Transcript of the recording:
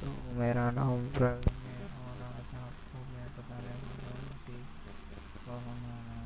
तो मेरा नाम प्रवीण है और आज आपको मैं बताने वाला हूँ कि कोरोना कैसे